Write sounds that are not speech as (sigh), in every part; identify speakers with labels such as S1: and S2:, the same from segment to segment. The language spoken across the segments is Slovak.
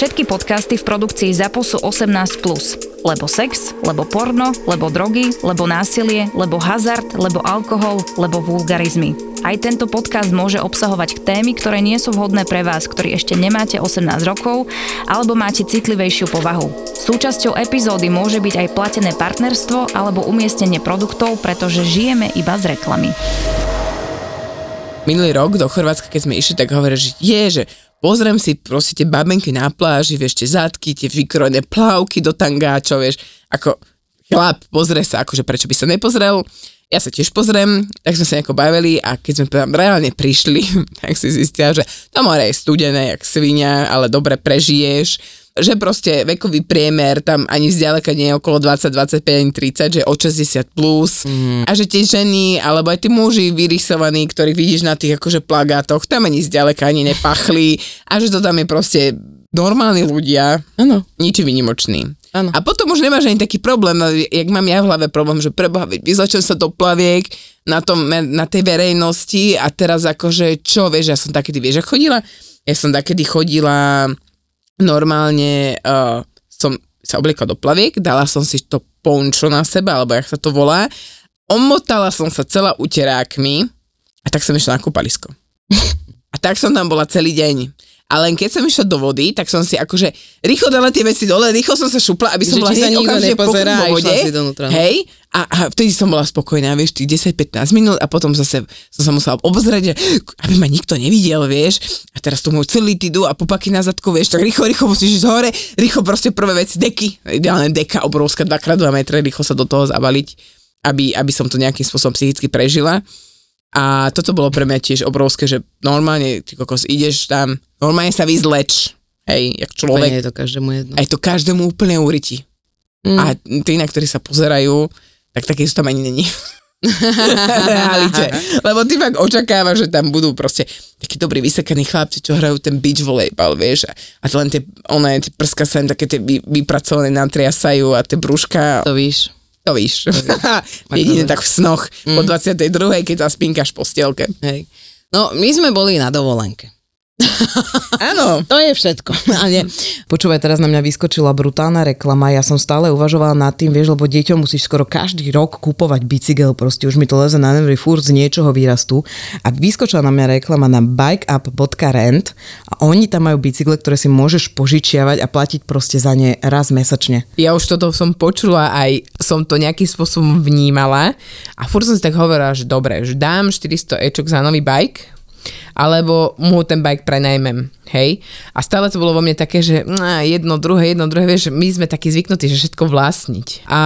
S1: Všetky podcasty v produkcii ZAPOSu 18+. Lebo sex, lebo porno, lebo drogy, lebo násilie, lebo hazard, lebo alkohol, lebo vulgarizmy. Aj tento podcast môže obsahovať témy, ktoré nie sú vhodné pre vás, ktorí ešte nemáte 18 rokov alebo máte citlivejšiu povahu. Súčasťou epizódy môže byť aj platené partnerstvo alebo umiestnenie produktov, pretože žijeme iba z reklamy.
S2: Minulý rok do Chorvátska, keď sme išli, tak hovorí, že je, že pozriem si proste tie babenky na pláži, vieš, tie zadky, tie vykrojené plavky do tangáčov, vieš, ako chlap, pozrie sa, akože prečo by sa nepozrel. Ja sa tiež pozriem, tak sme sa nejako bavili a keď sme tam reálne prišli, (laughs) tak si zistila, že to more je studené, jak svinia, ale dobre prežiješ, že proste vekový priemer tam ani zďaleka nie je okolo 20, 25, ani 30, že od 60 plus mm. a že tie ženy, alebo aj tí muži vyrysovaní, ktorých vidíš na tých akože plagátoch, tam ani zďaleka ani nepachli a že to tam je proste normálni ľudia,
S3: ano.
S2: ničím vynimočný.
S3: Ano.
S2: A potom už nemáš ani taký problém, jak mám ja v hlave problém, že preboha, vyzlačil sa do plaviek na, tom, na tej verejnosti a teraz akože čo, vieš, ja som takedy, vieš, že chodila, ja som takedy chodila normálne, uh, som sa obliekla do plaviek, dala som si to pončo na seba, alebo jak sa to volá, omotala som sa celá uterákmi a tak som išla na kúpalisko. (laughs) a tak som tam bola celý deň a len keď som išla do vody, tak som si akože rýchlo dala tie veci dole, rýchlo som sa šupla, aby som
S3: že
S2: bola
S3: hneď okamžite vo vode.
S2: Hej, a, a vtedy som bola spokojná, vieš, tých 10-15 minút a potom zase som sa musela obozrieť, aby ma nikto nevidel, vieš. A teraz tu môj celý tydu a popaky na zadku, vieš, tak rýchlo, rýchlo musíš ísť hore, rýchlo proste prvé veci, deky, ideálne deka obrovská, 2x2 metre, rýchlo sa do toho zabaliť, aby, aby som to nejakým spôsobom psychicky prežila. A toto bolo pre mňa tiež obrovské, že normálne, ty kokos, ideš tam, normálne sa vyzleč, hej, jak človek.
S3: je to každému jedno.
S2: Aj to každému úplne urytí. Mm. A tí, na ktorí sa pozerajú, tak taký sú tam ani není. (laughs) realite. Lebo ty fakt očakávaš, že tam budú proste takí dobrí vysekaní chlapci, čo hrajú ten beach volejbal, vieš. A to len tie, one, tie prska sa im také tie vy, vypracované natriasajú a tie brúška.
S3: To víš.
S2: To víš. (laughs) Jedine tak v snoch. Mm. Po 22. keď sa spinkaš po stielke.
S3: Hej. No, my sme boli na dovolenke. (laughs)
S2: Áno.
S3: to je všetko. (laughs) nie. Počúvaj, teraz na mňa vyskočila brutálna reklama. Ja som stále uvažovala nad tým, vieš, lebo deťom musíš skoro každý rok kupovať bicykel, proste už mi to leze na nervy, furt z niečoho vyrastú. A vyskočila na mňa reklama na bikeup.rent a oni tam majú bicykle, ktoré si môžeš požičiavať a platiť proste za ne raz mesačne.
S2: Ja už toto som počula, aj som to nejakým spôsobom vnímala a furt som si tak hovorila, že dobre, že dám 400 ečok za nový bike, alebo mu ten bike prenajmem, hej. A stále to bolo vo mne také, že jedno, druhé, jedno, druhé, vieš, my sme takí zvyknutí, že všetko vlastniť. A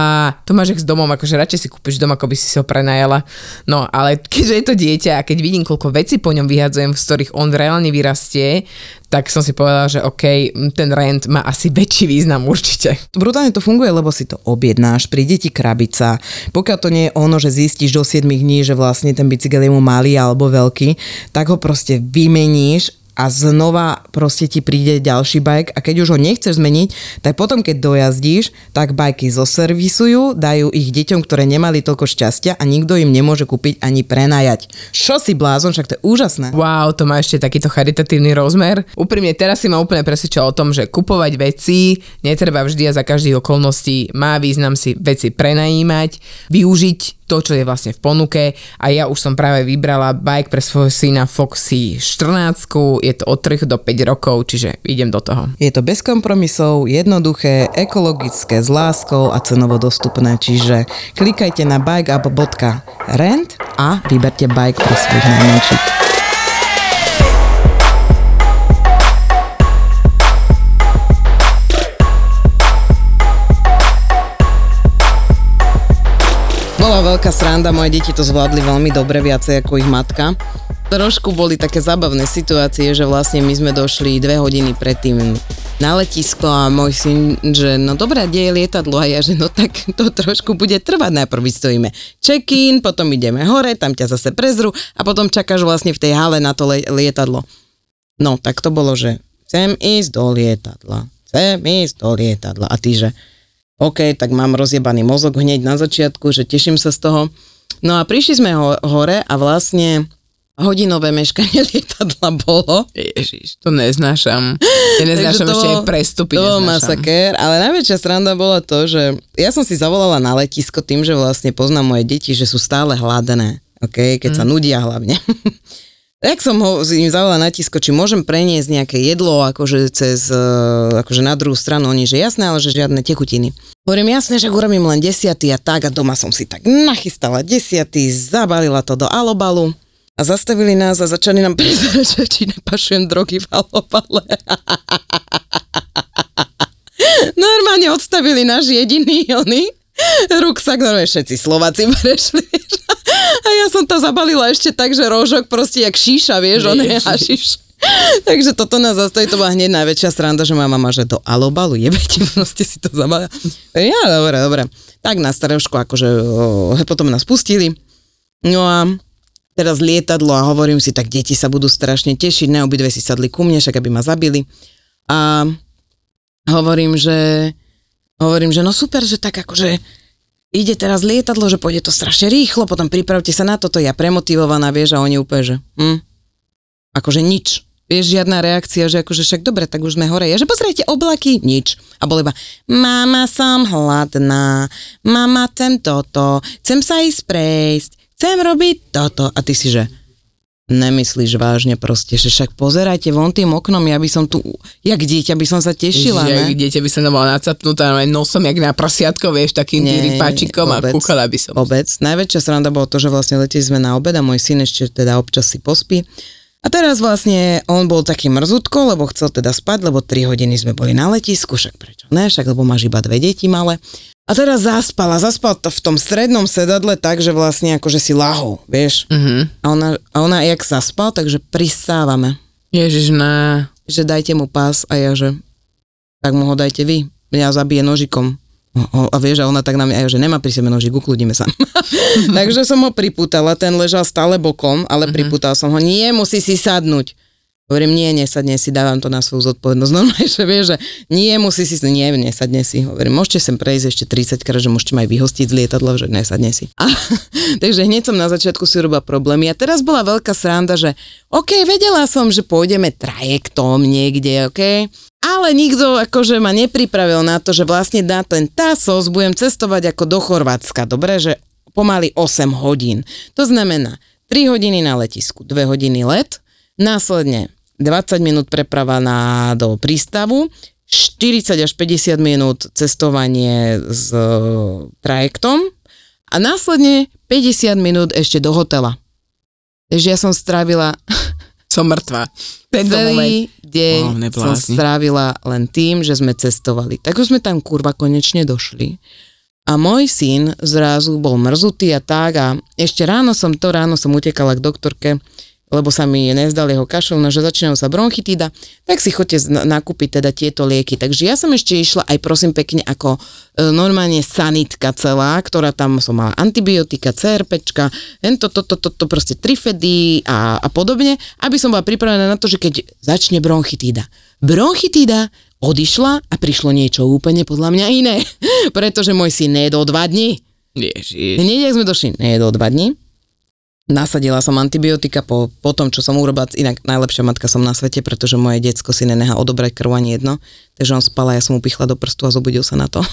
S2: to máš s domom, akože radšej si kúpiš dom, ako by si si ho prenajala. No, ale keďže je to dieťa a keď vidím, koľko vecí po ňom vyhadzujem, z ktorých on reálne vyrastie, tak som si povedala, že OK, ten rent má asi väčší význam určite.
S3: Brutálne to funguje, lebo si to objednáš, príde ti krabica. Pokiaľ to nie je ono, že zistíš do 7 dní, že vlastne ten bicykel je mu malý alebo veľký, tak ho proste vymeníš a znova proste ti príde ďalší bike a keď už ho nechceš zmeniť, tak potom keď dojazdíš, tak bajky zoservisujú, dajú ich deťom, ktoré nemali toľko šťastia a nikto im nemôže kúpiť ani prenajať. Čo si blázon, však to je úžasné.
S2: Wow, to má ešte takýto charitatívny rozmer. Úprimne, teraz si ma úplne presvedčil o tom, že kupovať veci netreba vždy a za každých okolností má význam si veci prenajímať, využiť to, čo je vlastne v ponuke a ja už som práve vybrala bike pre svojho syna Foxy 14, je to od 3 do 5 rokov, čiže idem do toho.
S3: Je to bez kompromisov, jednoduché, ekologické, s láskou a cenovo dostupné, čiže klikajte na bikeup.rent a vyberte bike pre svojich najmenších. Veľká sranda, moje deti to zvládli veľmi dobre, viacej ako ich matka. Trošku boli také zabavné situácie, že vlastne my sme došli dve hodiny predtým na letisko a môj syn, že no dobré, kde je lietadlo? A ja, že no tak to trošku bude trvať. Najprv vystojíme check-in, potom ideme hore, tam ťa zase prezru a potom čakáš vlastne v tej hale na to lietadlo. No, tak to bolo, že chcem ísť do lietadla, chcem ísť do lietadla. A ty, že OK, tak mám rozjebaný mozog hneď na začiatku, že teším sa z toho. No a prišli sme ho, hore a vlastne hodinové meškanie (laughs) lietadla bolo.
S2: Ježiš, to neznášam. (laughs) Ja neznášam ešte aj prestupy.
S3: To bol masakér, ale najväčšia sranda bola to, že ja som si zavolala na letisko tým, že vlastne poznám moje deti, že sú stále hladné, okay? keď mm. sa nudia hlavne. (laughs) tak som ho im zavolala na tisko, či môžem preniesť nejaké jedlo akože cez, e, akože na druhú stranu, oni, že jasné, ale že žiadne tekutiny. Hovorím, jasné, že urobím len desiatý a tak a doma som si tak nachystala desiatý, zabalila to do alobalu a zastavili nás a začali nám (laughs) prezerať, či nepašujem drogy v alobale. (laughs) Normálne odstavili náš jediný oný ruksak, normálne všetci Slováci (laughs) prešli. A ja som to zabalila ešte tak, že rožok proste jak šíša, vieš, on je hašiš. (laughs) Takže toto nás zastaví, to bola hneď najväčšia sranda, že moja mama, že do alobalu jebete, (laughs) proste si to zabalila. Ja, dobre, dobre. Tak nás trošku akože, o, potom nás pustili. No a teraz lietadlo a hovorím si, tak deti sa budú strašne tešiť, ne, obidve si sadli ku mne, však aby ma zabili. A hovorím, že hovorím, že no super, že tak akože ide teraz lietadlo, že pôjde to strašne rýchlo, potom pripravte sa na toto, ja premotivovaná, vieš, a oni úplne, že hm, akože nič. Vieš, žiadna reakcia, že akože však dobre, tak už sme hore. Ja, že pozrite oblaky, nič. A bol iba, mama, som hladná, mama, chcem toto, chcem sa ísť prejsť, chcem robiť toto. A ty si, že nemyslíš vážne proste, že však pozerajte von tým oknom, ja by som tu, jak dieťa by som sa tešila,
S2: Ježiš,
S3: ne?
S2: jak dieťa by som bola nacapnutá, ale nosom jak na prasiatko, vieš, takým tým páčikom a kúkala by som.
S3: Vôbec. Najväčšia sranda bolo to, že vlastne leteli sme na obed a môj syn ešte teda občas si pospí. A teraz vlastne on bol taký mrzutko, lebo chcel teda spať, lebo 3 hodiny sme boli na letisku, však prečo ne, však lebo máš iba dve deti malé. A teraz zaspal a zaspal to v tom strednom sedadle tak, že vlastne akože si lahol, vieš.
S2: Mhm.
S3: A ona, a ona jak zaspal, takže pristávame,
S2: Ježiš, na...
S3: že dajte mu pás a ja, že tak mu ho dajte vy, mňa zabije nožikom. O, a vieš, a ona tak na mňa, a ja, že nemá pri sebe nožík, ukludíme sa. (laughs) Takže som ho priputala, ten ležal stále bokom, ale mm-hmm. priputala som ho, nie, musí si sadnúť. Hovorím, nie, nesadne si, dávam to na svoju zodpovednosť. (laughs) Normálne, že vieš, že nie, musí si, nie, nesadne si. Hovorím, môžete sem prejsť ešte 30 krát, že môžete ma aj vyhostiť z lietadla, že nesadne si. A, (laughs) takže hneď som na začiatku si robila problémy. A teraz bola veľká sranda, že OK, vedela som, že pôjdeme trajektom niekde, OK, ale nikto akože ma nepripravil na to, že vlastne na ten TASOS budem cestovať ako do Chorvátska, dobre, že pomaly 8 hodín. To znamená 3 hodiny na letisku, 2 hodiny let, následne 20 minút preprava na, do prístavu, 40 až 50 minút cestovanie s e, trajektom a následne 50 minút ešte do hotela. Takže ja som strávila (laughs)
S2: Som mŕtva.
S3: Celý deň som strávila len tým, že sme cestovali. Tak už sme tam kurva konečne došli. A môj syn zrazu bol mrzutý a tak a ešte ráno som to, ráno som utekala k doktorke, lebo sa mi nezdal jeho kašel, no že začínajú sa bronchitída, tak si chodte nakúpiť teda tieto lieky. Takže ja som ešte išla aj prosím pekne ako e, normálne sanitka celá, ktorá tam som mala antibiotika, CRPčka, to, to, to, to, to proste trifedy a, a podobne, aby som bola pripravená na to, že keď začne bronchitída. Bronchitída odišla a prišlo niečo úplne podľa mňa iné, (laughs) pretože môj syn nejedol dva dní.
S2: Ježiš.
S3: Hneď, ak sme došli, nejedol dva dní. Nasadila som antibiotika po, po tom, čo som urobila, inak najlepšia matka som na svete, pretože moje decko si nenechá odobrať krv ani jedno, takže on spal a ja som mu pichla do prstu a zobudil sa na to.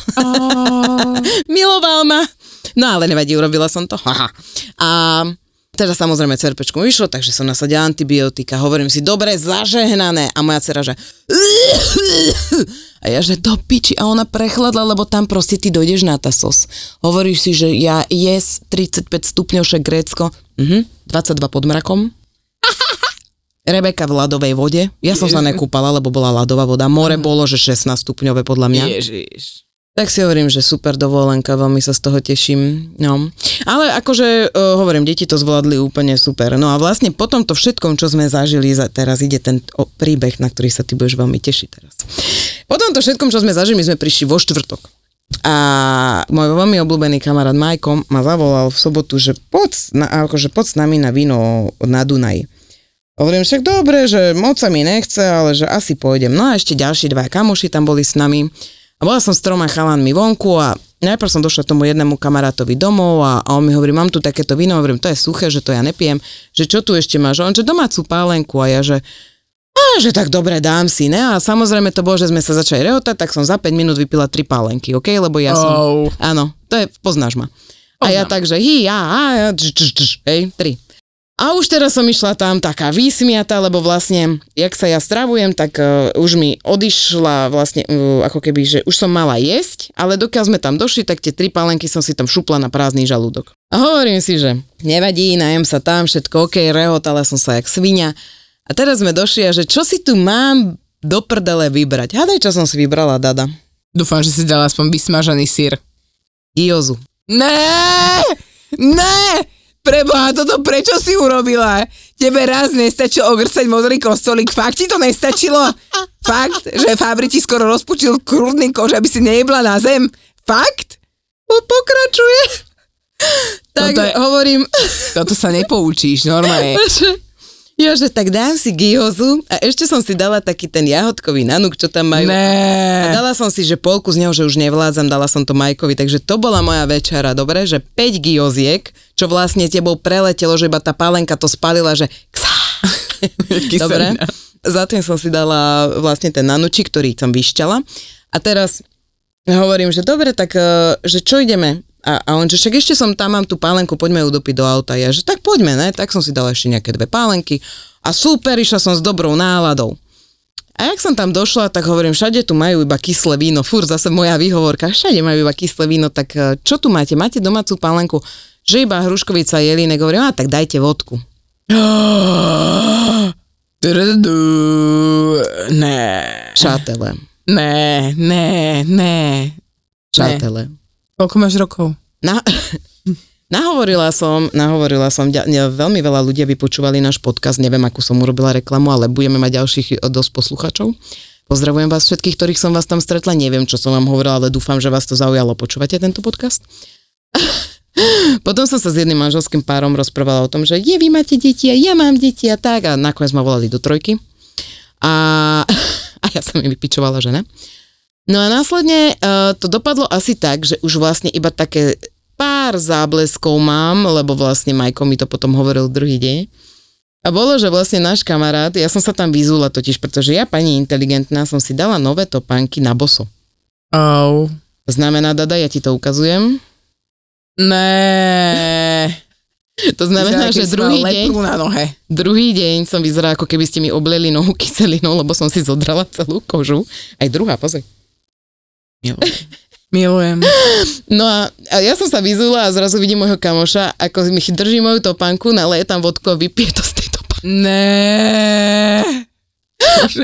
S3: (laughs) Miloval ma. No ale nevadí, urobila som to. Haha. A teda samozrejme cerpečku vyšlo, takže som nasadila antibiotika. Hovorím si, dobre, zažehnané. A moja dcera, že... (laughs) A ja, že do piči. A ona prechladla, lebo tam proste ty dojdeš na tasos. Hovoríš si, že ja jes 35 stupňov Grécko. Mhm, 22 pod mrakom. (laughs) Rebeka v ľadovej vode. Ja som sa nekúpala, lebo bola ľadová voda. More bolo, že 16 stupňové podľa mňa.
S2: Ježiš.
S3: Tak si hovorím, že super dovolenka, veľmi sa z toho teším. No. Ale akože uh, hovorím, deti to zvládli úplne super. No a vlastne po tomto všetkom, čo sme zažili, za, teraz ide ten o, príbeh, na ktorý sa ty budeš veľmi tešiť teraz. Po tomto všetkom, čo sme zažili, my sme prišli vo štvrtok. A môj veľmi obľúbený kamarát Majko ma zavolal v sobotu, že poď, na, akože poď s nami na víno na Dunaji. Hovorím, však dobre, že moc sa mi nechce, ale že asi pôjdem. No a ešte ďalší dva kamoši tam boli s nami. A bola som s troma chalanmi vonku a najprv som došla tomu jednému kamarátovi domov a, a on mi hovorí, mám tu takéto víno, hovorím, to je suché, že to ja nepijem, že čo tu ešte máš? A on, že domácu pálenku a ja, že a že tak dobre, dám si, ne? A samozrejme to bolo, že sme sa začali rehotať, tak som za 5 minút vypila tri pálenky, OK? Lebo ja som...
S2: Oh.
S3: Áno, to je, poznáš ma. A ja
S2: Poznám.
S3: tak, že hi, ja, a, ja, dž, dž, dž, hej, tri. A už teraz som išla tam taká vysmiata, lebo vlastne, jak sa ja stravujem, tak uh, už mi odišla vlastne, uh, ako keby, že už som mala jesť, ale dokiaľ sme tam došli, tak tie tri pálenky som si tam šupla na prázdny žalúdok. A hovorím si, že nevadí, najem sa tam, všetko OK, rehotala som sa jak svinia. A teraz sme došli a že čo si tu mám do prdele vybrať? Hádaj, čo som si vybrala, Dada.
S2: Dúfam, že si dala aspoň vysmažaný sír.
S3: Giozu.
S2: Ne! Ne! Preboha, toto prečo si urobila? Tebe raz nestačilo ogrcať modrý kostolík, fakt ti to nestačilo? Fakt, že Fabri ti skoro rozpučil krúdny kož, aby si nejebla na zem? Fakt?
S3: Po- pokračuje. Tak
S2: Toto je-
S3: hovorím,
S2: Toto sa nepoučíš, normálne. (laughs)
S3: ja, že tak dám si gyozu a ešte som si dala taký ten jahodkový nanuk, čo tam majú. A
S2: Ne.
S3: dala som si, že polku z neho, že už nevládzam, dala som to Majkovi, takže to bola moja večera, dobre, že 5 gyoziek, čo vlastne tebou preletelo, že iba tá pálenka to spalila, že ksá. (laughs) dobre. Za tým som si dala vlastne ten nanučik, ktorý som vyšťala. A teraz hovorím, že dobre, tak eh, že čo ideme? A, a on, že však ešte som tam, mám tú pálenku, poďme ju dopiť do auta. Ja, že tak poďme, ne? Tak som si dala ešte nejaké dve pálenky a super, išla som s dobrou náladou. A jak som tam došla, tak hovorím, všade tu majú iba kyslé víno, fur zase moja výhovorka, všade majú iba kyslé víno, tak eh, čo tu máte? Máte domácu pálenku? Že iba hruškovica jelínek, hovorím, a tak dajte vodku. (gasps)
S2: Ne.
S3: Šátele,
S2: Ne, ne, ne.
S3: šátele.
S2: Koľko máš rokov?
S3: Na, (laughs) nahovorila som, nahovorila som, veľmi veľa ľudia vypočúvali náš podcast, neviem, akú som urobila reklamu, ale budeme mať ďalších e, dosť posluchačov. Pozdravujem vás všetkých, ktorých som vás tam stretla, neviem, čo som vám hovorila, ale dúfam, že vás to zaujalo. Počúvate tento podcast? (laughs) Potom som sa s jedným manželským párom rozprávala o tom, že je, vy máte deti a ja mám deti a tak a nakoniec ma volali do trojky. A, (laughs) a ja som im vypičovala, že ne. No a následne uh, to dopadlo asi tak, že už vlastne iba také pár zábleskov mám, lebo vlastne Majko mi to potom hovoril druhý deň. A bolo, že vlastne náš kamarát, ja som sa tam vyzula totiž, pretože ja, pani inteligentná, som si dala nové topánky na boso.
S2: Oh.
S3: Znamená, Dada, ja ti to ukazujem.
S2: Ne. (laughs)
S3: To znamená, že druhý deň,
S2: na nohe.
S3: druhý deň som vyzerala, ako keby ste mi obleli nohu kyselinou, lebo som si zodrala celú kožu. Aj druhá, pozri.
S2: Milujem. (laughs)
S3: No a, a ja som sa vyzula a zrazu vidím môjho kamoša, ako mi drží moju topánku, naleje tam vodku a vypije to z tej topánky.
S2: Ne.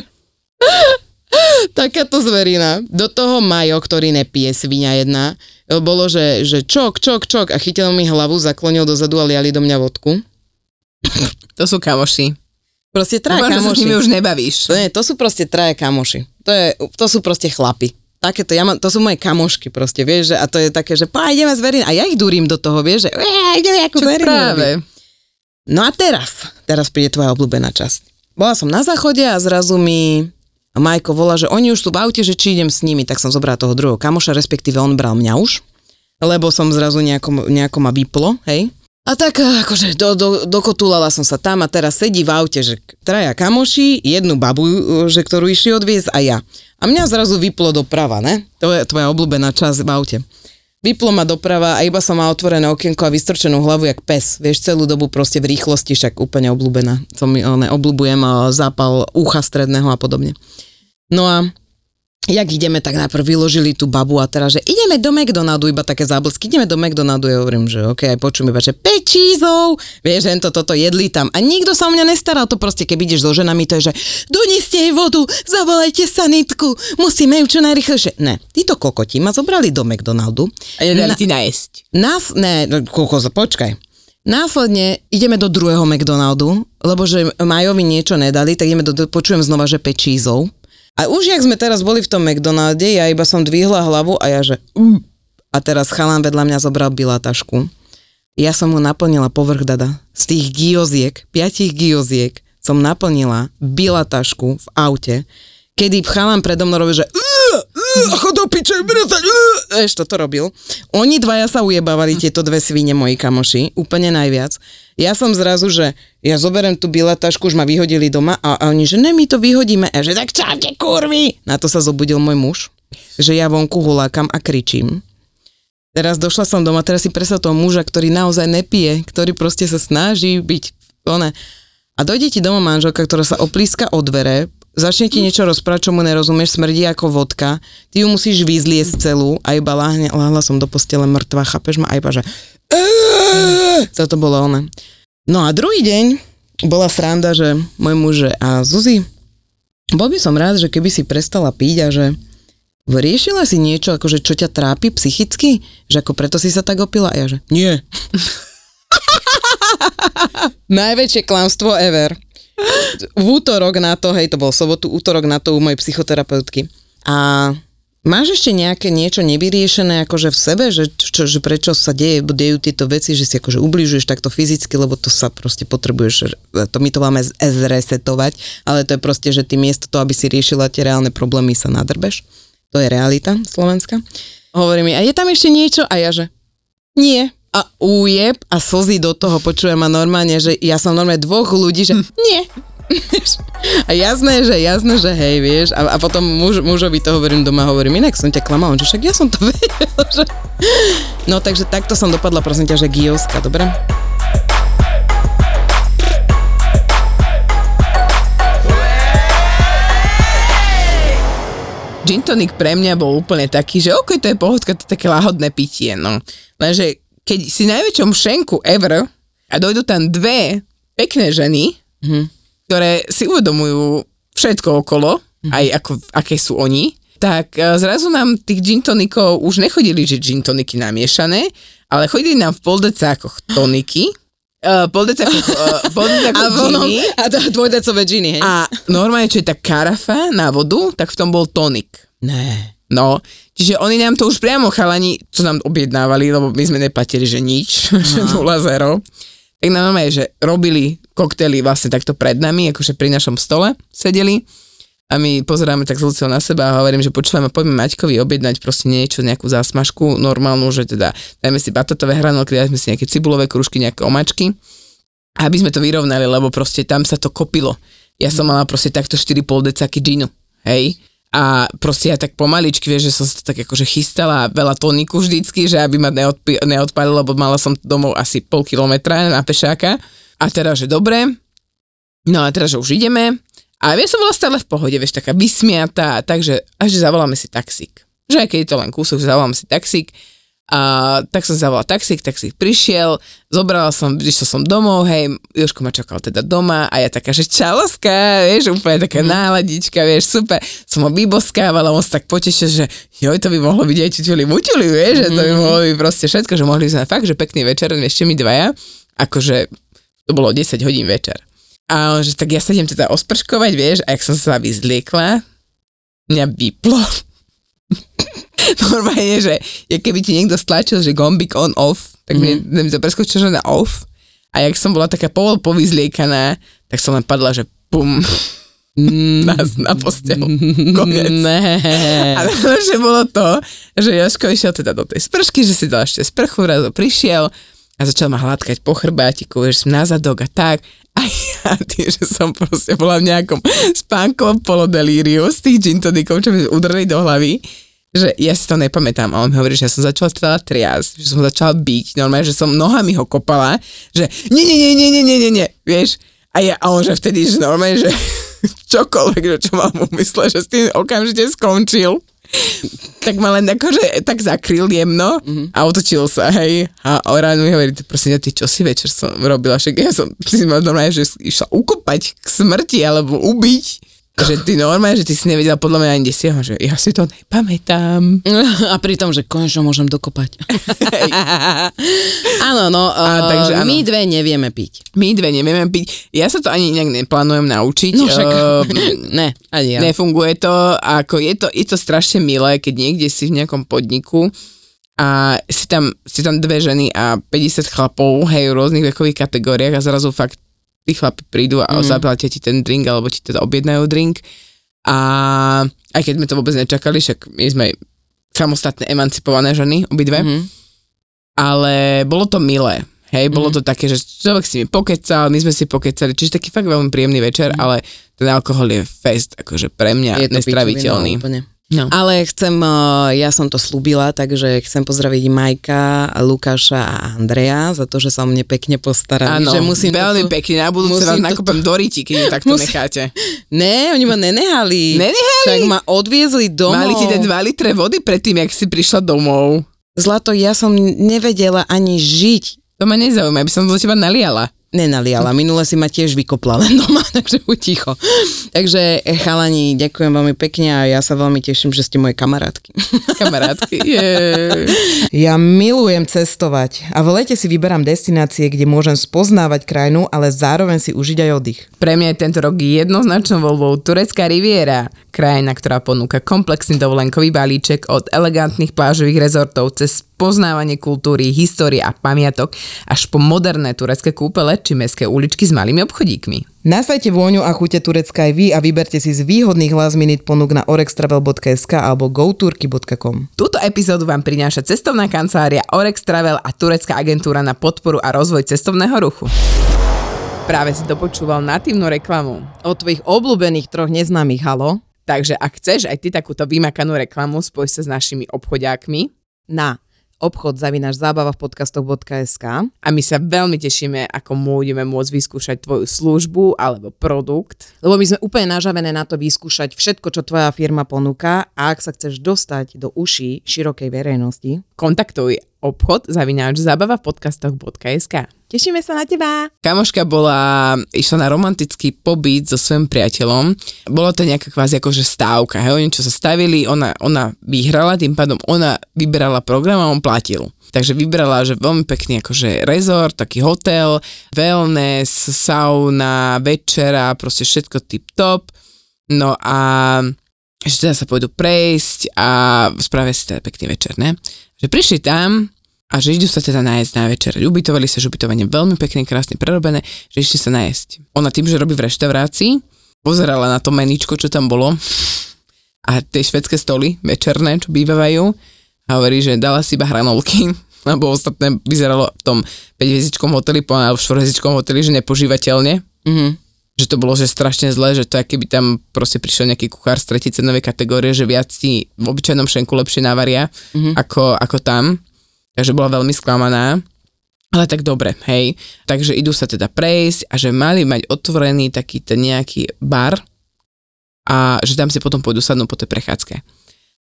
S2: (laughs)
S3: Takáto zverina. Do toho Majo, ktorý nepije, svinia jedna, bolo, že, že čok, čok, čok a chytil mi hlavu, zaklonil dozadu a liali do mňa vodku.
S2: To sú kamoši.
S3: Proste traja
S2: Dúfam, že sa s
S3: kamoši.
S2: nimi už nebavíš.
S3: To, nie, to sú proste traja kamoši. To, je, to sú proste chlapi. Takéto, ja mám, to sú moje kamošky proste, vieš, že, a to je také, že pá, ideme zverina. A ja ich dúrim do toho, vieš, že "Ej, ideme ako
S2: Čo práve.
S3: No a teraz, teraz príde tvoja obľúbená časť. Bola som na záchode a zrazu mi Majko volá, že oni už sú v aute, že či idem s nimi, tak som zobrala toho druhého kamoša, respektíve on bral mňa už, lebo som zrazu nejako, nejako ma vyplo, hej. A tak eh, akože do, do, dokotulala som sa tam a teraz sedí v aute, že traja kamoši, jednu babu, eh, že ktorú išli odviezť a ja. A mňa zrazu vyplo doprava, ne? To je tvoja obľúbená časť v aute. Vyplo ma doprava a iba som mal otvorené okienko a vystrčenú hlavu jak pes. Vieš, celú dobu proste v rýchlosti, však úplne obľúbená. Som mi, ne, obľúbujem eh, zápal ucha stredného a podobne. No a jak ideme, tak najprv vyložili tú babu a teraz, že ideme do McDonaldu, iba také záblesky, ideme do McDonaldu, ja hovorím, že ok, aj počujem iba, že 5 čízov, vieš, že to, toto jedli tam a nikto sa o mňa nestaral, to proste, keď ideš so ženami, to je, že doneste jej vodu, zavolajte sanitku, musíme ju čo najrychlejšie. Ne, títo kokoti ma zobrali do McDonaldu.
S2: A nedali
S3: Na-
S2: ti najesť.
S3: Nás, ne, kokos, počkaj. Následne ideme do druhého McDonaldu, lebo že Majovi niečo nedali, tak ideme do počujem znova, že 5 čízov. A už jak sme teraz boli v tom McDonalde, ja iba som dvihla hlavu a ja že... "Mm." A teraz chalán vedľa mňa zobral bilatašku. Ja som mu naplnila povrch dada. Z tých gioziek, piatich gioziek, som naplnila bilatašku v aute, kedy chalán predo mnou robil, že "Ugh, a (laughs) chod do piče, brezať, (laughs) vieš, toto robil. Oni dvaja sa ujebávali, tieto dve svine, moji kamoši, úplne najviac. Ja som zrazu, že ja zoberiem tú biletašku, už ma vyhodili doma a, a oni, že ne, my to vyhodíme. A že tak čaute, kurvy! Na to sa zobudil môj muž, že ja vonku hulákam a kričím. Teraz došla som doma, teraz si predstav toho muža, ktorý naozaj nepije, ktorý proste sa snaží byť, one. A dojde ti doma manželka, ktorá sa oplíska o dvere, začne ti niečo rozprávať, čo mu nerozumieš, smrdí ako vodka, ty ju musíš vyzliesť celú a iba láhne, láhla som do postele mŕtva, chápeš ma, a iba že to bolo ono. No a druhý deň bola sranda, že môj muž, a Zuzi, bol by som rád, že keby si prestala piť a že riešila si niečo, akože čo ťa trápi psychicky? Že ako preto si sa tak opila? A ja že nie. (laughs) Najväčšie klamstvo ever. V útorok na to, hej, to bol sobotu, útorok na to u mojej psychoterapeutky. A máš ešte nejaké niečo nevyriešené akože v sebe, že, čo, že prečo sa deje, dejú tieto veci, že si akože ubližuješ takto fyzicky, lebo to sa proste potrebuješ, to my to máme zresetovať, ale to je proste, že ty miesto toho, aby si riešila tie reálne problémy, sa nadrbeš. To je realita Slovenska. Hovorí mi, a je tam ešte niečo? A ja že, nie a újeb a slzy do toho počujem a normálne, že ja som normálne dvoch ľudí, že nie. A jasné, že jasné, že hej, vieš. A, a potom muž, mužovi to hovorím doma, hovorím, inak som ťa klamal, že však ja som to (laughs) vedel. Že... No takže takto som dopadla, prosím ťa, že Gioska, dobre?
S2: Gin tonic pre mňa bol úplne taký, že ok, to je pohodka, to je také lahodné pitie, no. Lenže keď si najväčšom šenku ever a dojdú tam dve pekné ženy, mm-hmm. ktoré si uvedomujú všetko okolo, mm-hmm. aj ako, aké sú oni, tak e, zrazu nám tých gin tonikov už nechodili, že gin toniky namiešané, ale chodili nám v poldecákoch toniky, Uh, uh, poldecákoch (laughs)
S3: giny. A to dvojdecové giny, hej?
S2: A normálne, čo je tá karafa na vodu, tak v tom bol tonik.
S3: Ne.
S2: No, čiže oni nám to už priamo chalani, čo nám objednávali, lebo my sme neplatili, že nič, no. (laughs) že 0 zero. Tak nám normálne, že robili koktely vlastne takto pred nami, akože pri našom stole sedeli a my pozeráme tak z na seba a hovorím, že počúvame, poďme Maťkovi objednať proste niečo, nejakú zásmažku normálnu, že teda dajme si batatové hranolky, dajme si nejaké cibulové kružky, nejaké omačky, aby sme to vyrovnali, lebo proste tam sa to kopilo. Ja som mala proste takto 4,5 decaky džinu, hej a proste ja tak pomaličky, vieš, že som sa tak akože chystala veľa toniku vždycky, že aby ma neodp- neodpalilo, lebo mala som domov asi pol kilometra na pešáka. A teraz, že dobre, no a teraz, že už ideme. A ja som bola stále v pohode, vieš, taká vysmiatá, takže až zavoláme si taxík. Že aj keď je to len kúsok, zavoláme si taxík a tak som zavolal taxík, taxík prišiel, zobrala som, išiel som domov, hej, Jožko ma čakal teda doma a ja taká, že čaloska, vieš, úplne taká mm. náladička, vieš, super. Som ho vyboskávala, on sa tak potešil, že joj, to by mohlo byť aj čučuli mučuli, vieš, mm. že to by mhm. mohlo byť proste všetko, že mohli sme fakt, že pekný večer, ešte my dvaja, akože to bolo 10 hodín večer. A on, že tak ja sa idem teda osprškovať, vieš, a jak som sa vyzliekla, mňa vyplo (laughs) normálne, že je keby ti niekto stlačil, že gombik on off, tak mm-hmm. to preskočilo na off a jak som bola taká povol povyzliekaná, tak som len padla, že pum, (laughs) na, na postel. Konec.
S3: Ne.
S2: A že bolo to, že Joško išiel teda do tej spršky, že si dal ešte sprchu, raz prišiel a začal ma hladkať po chrbátiku, vieš, na zadok a tak. A ja tým, že som proste bola v nejakom spánkovom polodelíriu z tých gin tonikov, čo mi udreli do hlavy, že ja si to nepamätám, a on mi hovorí, že ja som začala stále triasť, že som začala byť, normálne, že som nohami ho kopala, že nie, nie, nie, nie, nie, nie, nie, nie, vieš, a ja, a on že vtedy, že normálne, že (laughs) čokoľvek, čo mám umysle, že s tým okamžite skončil tak ma len akože tak zakryl jemno mm-hmm. a otočil sa, hej. A ráno mi hovorí, prosím, ty čo si večer som robila, však ja som si ma normálne, že išla ukopať k smrti alebo ubiť že ty normálne, že ty si nevedela podľa mňa ani desiaho, že ja si to nepamätám. (laughs)
S3: A pritom, že konečne môžem dokopať. (laughs) áno, no, a, takže, áno. my dve nevieme piť.
S2: My dve nevieme piť. Ja sa to ani nejak neplánujem naučiť.
S3: No však, uh, (laughs) ne, ani ja.
S2: Nefunguje to, ako je to, je to strašne milé, keď niekde si v nejakom podniku a si tam, si tam dve ženy a 50 chlapov, hej, v rôznych vekových kategóriách a zrazu fakt tí chlapi prídu a mm. zaplatia ti ten drink, alebo ti teda objednajú drink. A, aj keď sme to vôbec nečakali, však my sme samostatné emancipované ženy, obidve.
S3: Mhm.
S2: Ale bolo to milé. Hej, bolo
S3: Mhm.
S2: to také, že človek si mi pokecal, my sme si pokecali, čiže taký fakt veľmi príjemný večer,
S3: Mhm.
S2: ale ten alkohol je fest, akože pre mňa
S3: Je to
S2: nestraviteľný.
S3: pičovina úplne.
S2: No.
S3: Ale chcem, uh, ja som to slúbila, takže chcem pozdraviť Majka, Lukáša a Andreja za to, že sa o mne pekne postarali.
S2: Áno,
S3: že musím
S2: veľmi
S3: toto-
S2: pekne, na budúce vás
S3: musím
S2: nakúpem do riti, keď ju (laughs) takto
S3: Musím-
S2: necháte.
S3: Ne, oni ma nenehali.
S2: Nenehali?
S3: Však ma odviezli domov.
S2: Mali ti dať 2 litre vody predtým, jak si prišla domov.
S3: Zlato, ja som nevedela ani žiť.
S2: To ma nezaujíma, aby som do teba naliala.
S3: Nenaliala. Minule si ma tiež vykopla (laughs) len doma, takže buď ticho. Takže eh, chalani, ďakujem veľmi pekne a ja sa veľmi teším, že ste moje kamarátky. (laughs)
S2: Kamarátky. Yeah. (laughs)
S4: Ja milujem cestovať a v lete si vyberám destinácie, kde môžem spoznávať krajinu, ale zároveň si užiť aj oddych.
S2: Pre mňa je tento rok jednoznačnou voľbou Turecká riviera, krajina, ktorá ponúka komplexný dovolenkový balíček od elegantných plážových rezortov cez poznávanie kultúry, histórie a pamiatok až po moderné turecké kúpele či mestské uličky s malými obchodíkmi.
S4: Nasajte vôňu a chute Turecka aj vy a vyberte si z výhodných last minute ponúk na orextravel.sk alebo goturky.com.
S2: Túto epizódu vám prináša cestovná kancelária Orex Travel a turecká agentúra na podporu a rozvoj cestovného ruchu. Práve si dopočúval natívnu reklamu.
S3: Od tvojich obľúbených troch neznámych, halo?
S2: Takže ak chceš aj ty takúto vymakanú reklamu, spoj sa s našimi obchodiákmi
S3: Na obchod zavinaš zábava v podcastoch.sk
S2: a my sa veľmi tešíme, ako budeme môcť vyskúšať tvoju službu alebo produkt.
S3: lebo my sme úplne nažavené na to vyskúšať všetko, čo tvoja firma ponúka a ak sa chceš dostať do uší širokej verejnosti,
S2: Kontaktuj obchod zavináč zábava v podcastoch.sk
S3: tešíme sa na teba.
S2: Kamoška bola, išla na romantický pobyt so svojím priateľom. Bolo to nejaká kvázi akože stávka, hej, oni čo sa stavili, ona, ona vyhrala, tým pádom ona vyberala program a on platil. Takže vybrala, že veľmi pekný akože rezort, taký hotel, wellness, sauna, večera, proste všetko tip-top. No a že teda sa pôjdu prejsť a spravia si teda pekný večer, ne? Že prišli tam a že idú sa teda nájsť na večer. Ubytovali sa, že ubytovanie veľmi pekne, krásne prerobené, že išli sa nájsť. Ona tým, že robí v reštaurácii, pozerala na to meničko, čo tam bolo a tie švedské stoly večerné, čo bývajú a hovorí, že dala si iba hranolky, (laughs) lebo ostatné vyzeralo v tom 5-hviezdičkom hoteli, alebo v 4 hoteli, že nepožívateľne
S3: Mhm.
S2: že to bolo že strašne zlé, že to keby tam proste prišiel nejaký kuchár z tretej cenovej kategórie, že viac ti v obyčajnom šenku lepšie navaria mm-hmm. ako, ako tam. Takže bola veľmi sklamaná. Ale tak dobre, hej. Takže idú sa teda prejsť a že mali mať otvorený taký ten nejaký bar a že tam si potom pôjdu sadnúť po tej prechádzke.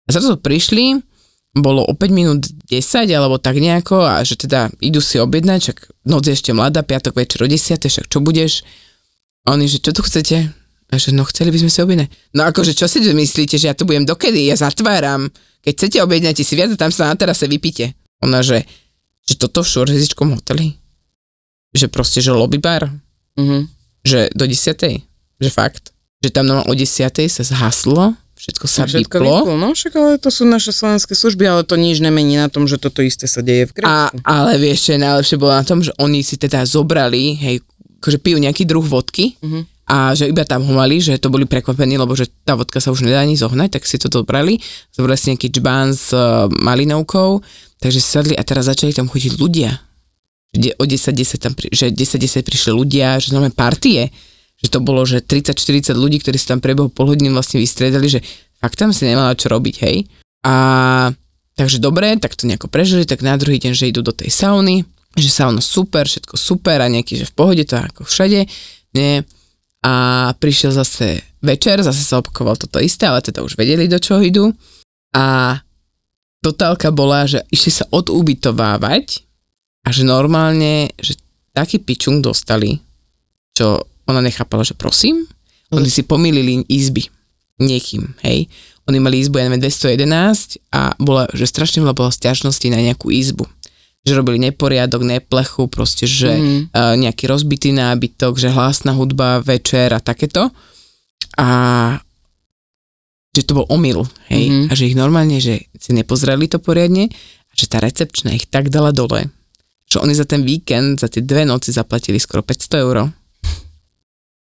S2: A zrazu prišli, bolo o 5 minút 10 alebo tak nejako a že teda idú si objednať, však noc je ešte mladá, piatok večer o 10, však čo budeš? A oni, že čo tu chcete? A že no chceli by sme si objednať. No akože čo si myslíte, že ja tu budem dokedy? Ja zatváram. Keď chcete objednať si viac tam sa na terase vypíte. Ona, že, že toto v štvorhviezdičkom hoteli? Že proste, že lobby bar?
S3: Mhm.
S2: Že do 10. Že fakt? Že tam o 10. sa zhaslo, všetko sa
S3: Všetko
S2: vyplo.
S3: vyplo. No však ale to sú naše slovenské služby, ale to nič nemení na tom, že toto isté sa deje v Grécku.
S2: ale vieš, čo je najlepšie bolo na tom, že oni si teda zobrali, hej, akože pijú nejaký druh vodky
S3: Mhm.
S2: A že iba tam ho mali, že to boli prekvapení, lebo že tá vodka sa už nedá ani zohnať, tak si to zobrali. Zobrali si nejaký džbán s uh, malinovkou, takže si sadli a teraz začali tam chodiť ľudia. Že o 10-10 tam, že 10-10 prišli ľudia, že znamená partie. Že to bolo, že 30-40 ľudí, ktorí sa tam prebehu pol hodiny vlastne vystriedali, že fakt tam si nemala čo robiť, hej. A takže dobre, tak to nejako prežili, tak na druhý deň, že idú do tej sauny, že sauna super, všetko super a nejaký, že v pohode, to ako všade, nie. A prišiel zase večer, zase sa opakoval toto isté, ale teda už vedeli, do čoho idú. A totálka bola, že išli sa odubytovávať a že normálne, že taký pičung dostali, čo ona nechápala, že prosím, oni si pomýlili izby niekým, hej. Oni mali izbu, ja neviem, 211 a bola, že strašne veľa bola stiažností na nejakú izbu. Že robili neporiadok, neplechu, proste, že mm. uh, nejaký rozbitý nábytok, že hlasná hudba, večer a takéto. A že to bol omyl, hej. Mm-hmm. A že ich normálne, že si nepozreli to poriadne a že tá recepčná ich tak dala dole, že oni za ten víkend, za tie dve noci zaplatili skoro 500 eur.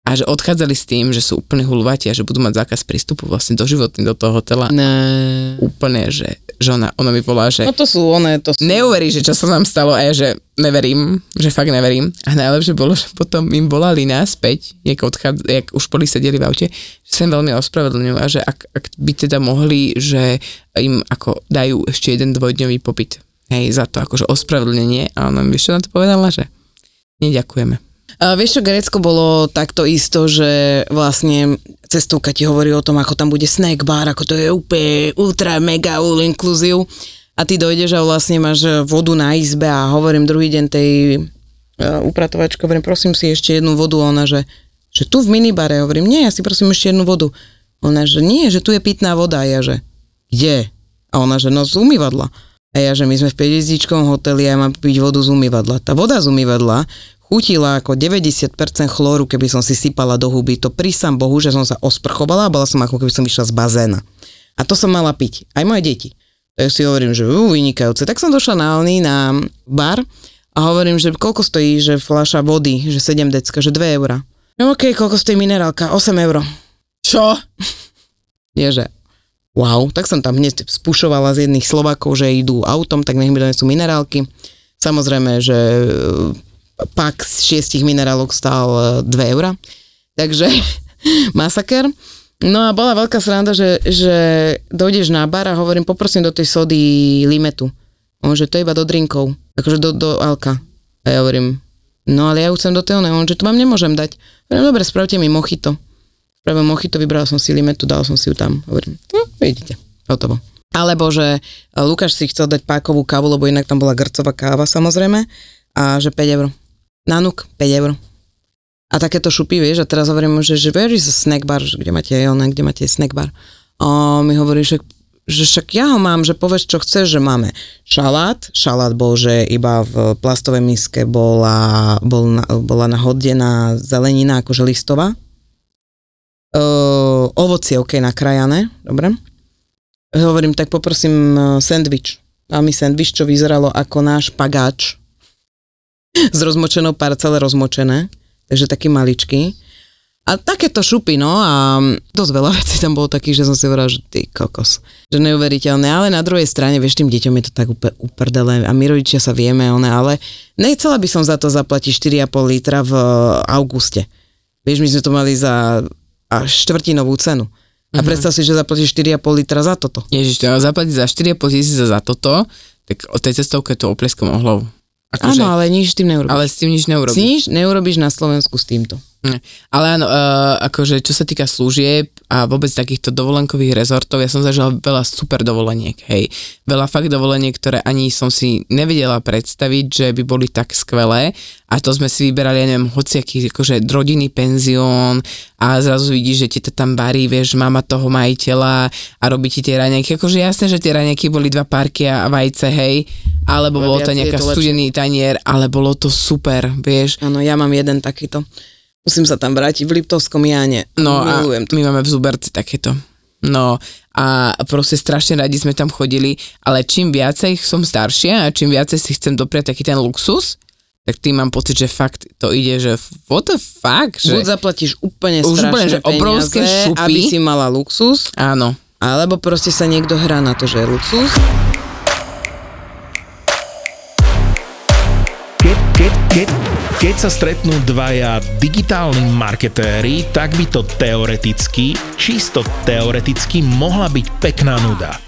S2: A že odchádzali s tým, že sú úplne hulvati a že budú mať zákaz prístupu vlastne doživotný do toho hotela.
S3: Ne.
S2: Úplne, že, že ona, ona mi volá, že
S3: No to sú one, to sú...
S2: neuverí, že čo sa nám stalo a ja, že neverím, že fakt neverím. A najlepšie bolo, že potom im volali naspäť, jak, odchádza, jak už boli sedeli v aute, že sa im veľmi ospravedlňujú a že ak, ak by teda mohli, že im ako dajú ešte jeden dvojdňový pobyt. Hej, za to akože ospravedlnenie. A ona mi čo na to povedala, že neďakujeme.
S3: A vieš čo, Grécko bolo takto isto, že vlastne cestovka ti hovorí o tom, ako tam bude snack bar, ako to je úplne ultra mega all inclusive a ty dojdeš a vlastne máš vodu na izbe a hovorím druhý deň tej uh, upratovačke, hovorím, prosím si ešte jednu vodu, ona, že, že tu v minibare, hovorím, nie, ja si prosím ešte jednu vodu. Ona, že nie, že tu je pitná voda, a ja, že kde? A ona, že no z umývadla. A ja, že my sme v 5 hoteli a ja mám piť vodu z umývadla. Tá voda z umývadla chutila ako 90% chlóru, keby som si sypala do huby. To prísam Bohu, že som sa osprchovala a bola som ako keby som išla z bazéna. A to som mala piť. Aj moje deti. Tak si hovorím, že ú, vynikajúce. Tak som došla na oný, na bar a hovorím, že koľko stojí, že fľaša vody, že 7 decka, že 2 eurá. No okej, okay, koľko stojí minerálka? 8 eur.
S2: Čo? (laughs)
S3: Že wow, tak som tam hneď spušovala z jedných Slovakov, že idú autom, tak nech mi donesú minerálky. Samozrejme, že pak z šiestich minerálok stál 2 eura. Takže (laughs) masaker. No a bola veľká sranda, že, že dojdeš na bar a hovorím, poprosím do tej sody limetu. On, že to je iba do drinkov, akože do, do alka. A ja hovorím, no ale ja ju chcem do tej on, že to vám nemôžem dať. Hovorím, dobre, spravte mi mochito. Spravil mochito, vybral som si limetu, dal som si ju tam. Hovorím, no, vidíte, hotovo. Alebo, že Lukáš si chcel dať pákovú kávu, lebo inak tam bola grcová káva samozrejme, a že 5 eur. Nanuk, 5 eur. A takéto šupy, vieš, a teraz hovorím, že, že where is a snack bar, že kde máte ona, kde máte snack bar. A mi hovorí, že, že však ja ho mám, že povieš, čo chceš, že máme šalát, šalát bol, že iba v plastovej miske bola, bol na, bola nahodená zelenina, akože listová. Uh, ovocie, ok, nakrajané, dobre. Hovorím, tak poprosím sendvič. A mi sendvič, čo vyzeralo ako náš pagáč, s rozmočenou parcele rozmočené, takže taký maličký. A takéto šupy, no a dosť veľa vecí tam bolo takých, že som si hovorila, že ty kokos, že neuveriteľné, ale na druhej strane, vieš, tým deťom je to tak úplne uprdele a my rodičia sa vieme, one, ale nechcela by som za to zaplatiť 4,5 litra v auguste. Vieš, my sme to mali za až štvrtinovú cenu. A predstav si, že zaplatíš 4,5 litra za toto.
S2: Ježiš, to zaplatiť za 4,5 tisíca za toto, tak o tej cestovke to opleskom ohlov.
S3: Akože, Áno, ale nič s tým neurobíš.
S2: Ale s tým nič neurobíš.
S3: Si nič neurobíš na Slovensku s týmto.
S2: Ale áno, uh, akože čo sa týka služieb a vôbec takýchto dovolenkových rezortov, ja som zažila veľa super dovoleniek, hej. Veľa fakt dovoleniek, ktoré ani som si nevedela predstaviť, že by boli tak skvelé a to sme si vyberali, ja neviem, hociaký akože rodinný penzión a zrazu vidíš, že ti to tam barí, vieš, mama toho majiteľa a robí ti tie raňajky. Akože jasné, že tie raňajky boli dva parky a vajce, hej, alebo bolo to nejaká studený tanier, ale bolo to super, vieš.
S3: Áno, ja mám jeden takýto. Musím sa tam vrátiť v Liptovskom Jáne.
S2: No
S3: Milujem
S2: a
S3: to.
S2: my máme v Zuberci takéto. No a proste strašne radi sme tam chodili, ale čím viacej som staršia a čím viacej si chcem dopriať taký ten luxus, tak tým mám pocit, že fakt to ide, že what the fuck, že...
S3: Buď zaplatíš úplne strašné
S2: úplne, že obrovské
S3: peniaze,
S2: šupy.
S3: aby si mala luxus,
S2: Áno.
S3: alebo proste sa niekto hrá na to, že je luxus.
S5: Keď, keď, keď, keď sa stretnú dvaja digitálni marketéri, tak by to teoreticky, čisto teoreticky mohla byť pekná nuda.